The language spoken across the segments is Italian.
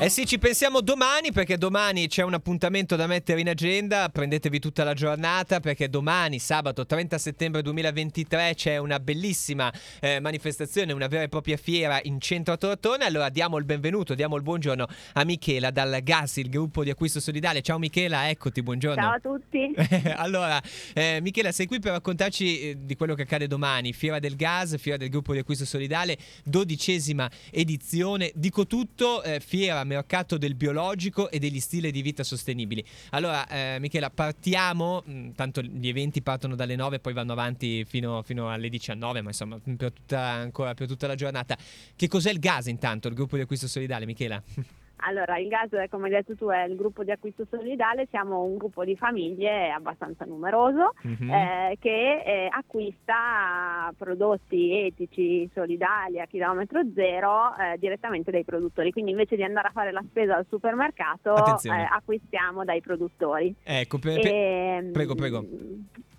Eh sì, ci pensiamo domani perché domani c'è un appuntamento da mettere in agenda, prendetevi tutta la giornata perché domani, sabato 30 settembre 2023, c'è una bellissima eh, manifestazione, una vera e propria fiera in centro a Tortona. Allora diamo il benvenuto, diamo il buongiorno a Michela dal GAS, il gruppo di acquisto solidale. Ciao Michela, eccoti, buongiorno. Ciao a tutti. allora, eh, Michela, sei qui per raccontarci eh, di quello che accade domani, Fiera del Gas, Fiera del gruppo di acquisto solidale, dodicesima edizione. Dico tutto, eh, fiera mercato del biologico e degli stili di vita sostenibili. Allora, eh, Michela, partiamo, mm, tanto gli eventi partono dalle 9 poi vanno avanti fino, fino alle 19, ma insomma per tutta, ancora per tutta la giornata. Che cos'è il gas intanto, il gruppo di acquisto solidale, Michela? Allora, il GAS, come hai detto tu, è il gruppo di acquisto solidale, siamo un gruppo di famiglie abbastanza numeroso mm-hmm. eh, che eh, acquista prodotti etici, solidali a chilometro zero eh, direttamente dai produttori. Quindi invece di andare a fare la spesa al supermercato eh, acquistiamo dai produttori. Ecco, per, per... E, ehm, prego, prego.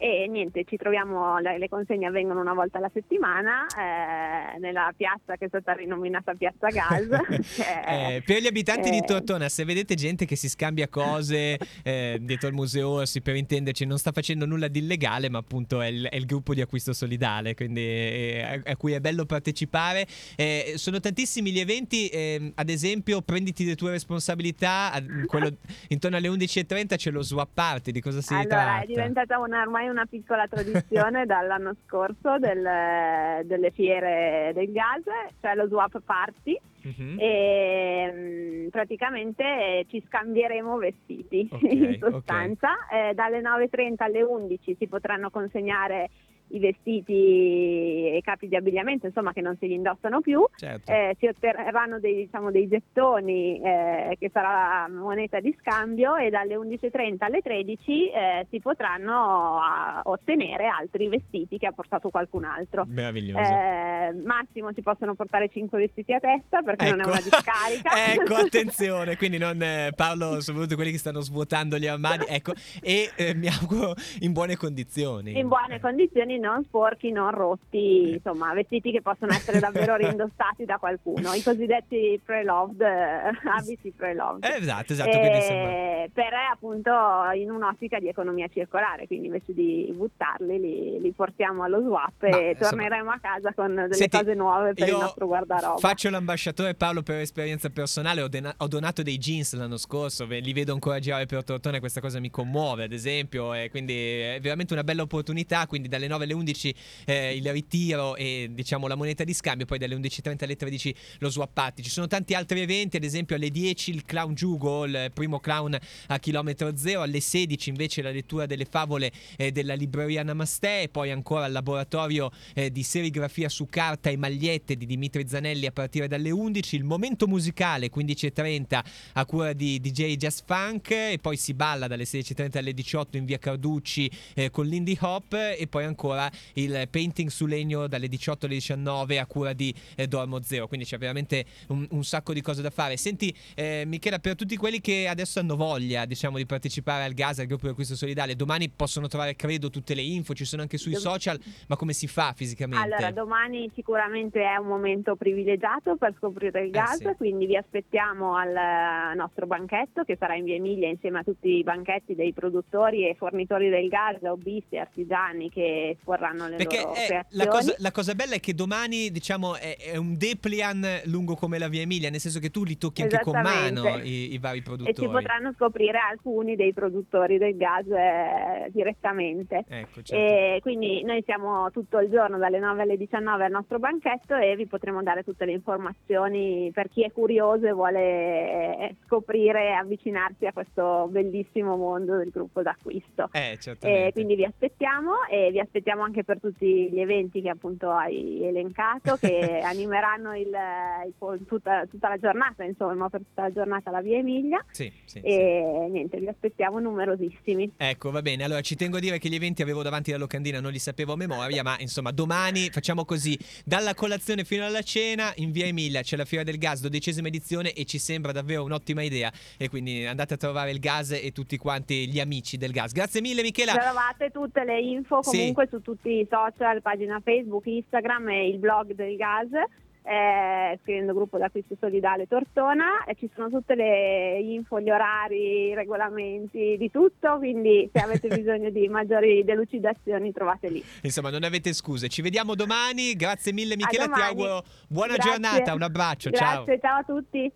E niente, ci troviamo, le, consegne avvengono una volta alla settimana eh, nella piazza che è stata rinominata Piazza Gas. eh, per gli abitanti eh, di Tortona, se vedete gente che si scambia cose eh, dietro al museo Orsi, per intenderci, non sta facendo nulla di illegale, ma appunto è il, è il gruppo di acquisto solidale, quindi eh, a, a, cui è bello partecipare. Eh, sono tantissimi gli eventi, ehm, ad esempio prenditi le tue responsabilità, quello, intorno alle 11.30 c'è lo swap party, di cosa si allora, tratta? È diventata una, ormai una piccola tradizione dall'anno scorso del, delle fiere del gas, cioè lo swap party. Uh-huh. E mm, praticamente ci scambieremo vestiti okay, in sostanza. Okay. Eh, dalle 9.30 alle 11 si potranno consegnare i vestiti e i capi di abbigliamento, insomma, che non si indossano più, certo. eh, si otterranno dei, diciamo, dei gettoni eh, che sarà moneta di scambio e dalle 11.30 alle 13 eh, si potranno a, ottenere altri vestiti che ha portato qualcun altro. Meraviglioso. Eh, massimo si possono portare 5 vestiti a testa perché ecco. non è ecco. una discarica. ecco, attenzione, quindi non eh, parlo soprattutto quelli che stanno svuotando gli armadi, ecco, e eh, mi auguro in buone condizioni. In buone condizioni non sporchi, non rotti, insomma vestiti che possono essere davvero rindossati da qualcuno, i cosiddetti pre-loved, eh, abiti pre-loved. Eh, esatto, esatto. E, sembra... Per appunto in un'ottica di economia circolare, quindi invece di buttarli li, li portiamo allo swap Ma, e insomma... torneremo a casa con delle Senti, cose nuove per il nostro guardaroba. Faccio l'ambasciatore Paolo per esperienza personale, ho, dena- ho, donato dei jeans l'anno scorso, li vedo ancora girare per Tortone, questa cosa mi commuove ad esempio, e quindi è veramente una bella opportunità, quindi dalle 9 alle 11 eh, il ritiro e diciamo la moneta di scambio, poi dalle 11.30 alle 13 lo swap party. Ci sono tanti altri eventi, ad esempio alle 10 il clown Jugo, il primo clown a chilometro zero, alle 16 invece la lettura delle favole eh, della libreria Namaste e poi ancora il laboratorio eh, di serigrafia su carta e magliette di Dimitri Zanelli a partire dalle 11, il momento musicale 15.30 a cura di DJ Jazz Funk e poi si balla dalle 16.30 alle 18 in via Carducci eh, con l'Indie Hop e poi ancora ancora il painting su legno dalle 18 alle 19 a cura di eh, Dormo Zero. Quindi c'è veramente un, un, sacco di cose da fare. Senti, eh, Michela, per tutti quelli che adesso hanno voglia, diciamo, di partecipare al gas, al gruppo di acquisto solidale, domani possono trovare, credo, tutte le info, ci sono anche sui Dom- social, ma come si fa fisicamente? Allora, domani sicuramente è un momento privilegiato per scoprire il gas, eh sì. quindi vi aspettiamo al nostro banchetto che sarà in via Emilia insieme a tutti i banchetti dei produttori e fornitori del gas, hobbisti, artigiani che esporranno le Perché loro è, la, cosa, la, cosa, bella è che domani diciamo è, è, un deplian lungo come la via Emilia, nel senso che tu li tocchi anche con mano i, i, vari produttori. E si potranno scoprire alcuni dei produttori del gas eh, direttamente. Ecco, certo. E quindi noi siamo tutto il giorno dalle 9 alle 19 al nostro banchetto e vi potremo dare tutte le informazioni per chi è curioso e vuole scoprire e avvicinarsi a questo bellissimo mondo del gruppo d'acquisto. Eh, e quindi vi aspettiamo e vi aspettiamo ringraziamo anche per tutti gli eventi che appunto hai elencato, che animeranno il, il, tutta, tutta, la giornata, insomma, per tutta la giornata la via Emilia. Sì, sì, e sì. niente, vi aspettiamo numerosissimi. Ecco, va bene. Allora ci tengo a dire che gli eventi avevo davanti la locandina, non li sapevo a memoria, ma insomma, domani facciamo così: dalla colazione fino alla cena in via Emilia c'è la Fiera del Gas, dodicesima edizione, e ci sembra davvero un'ottima idea. E quindi andate a trovare il gas e tutti quanti gli amici del gas. Grazie mille, Michela. Trovate tutte le info comunque sì. su tutti i social, pagina Facebook, Instagram e il blog del gas eh, scrivendo gruppo d'acquisto solidale Tortona e ci sono tutte le info, gli orari, i regolamenti, di tutto, quindi se avete bisogno di maggiori delucidazioni trovate lì. Insomma, non avete scuse. Ci vediamo domani. Grazie mille Michela, ti auguro buona Grazie. giornata, un abbraccio, Grazie, ciao. ciao a tutti.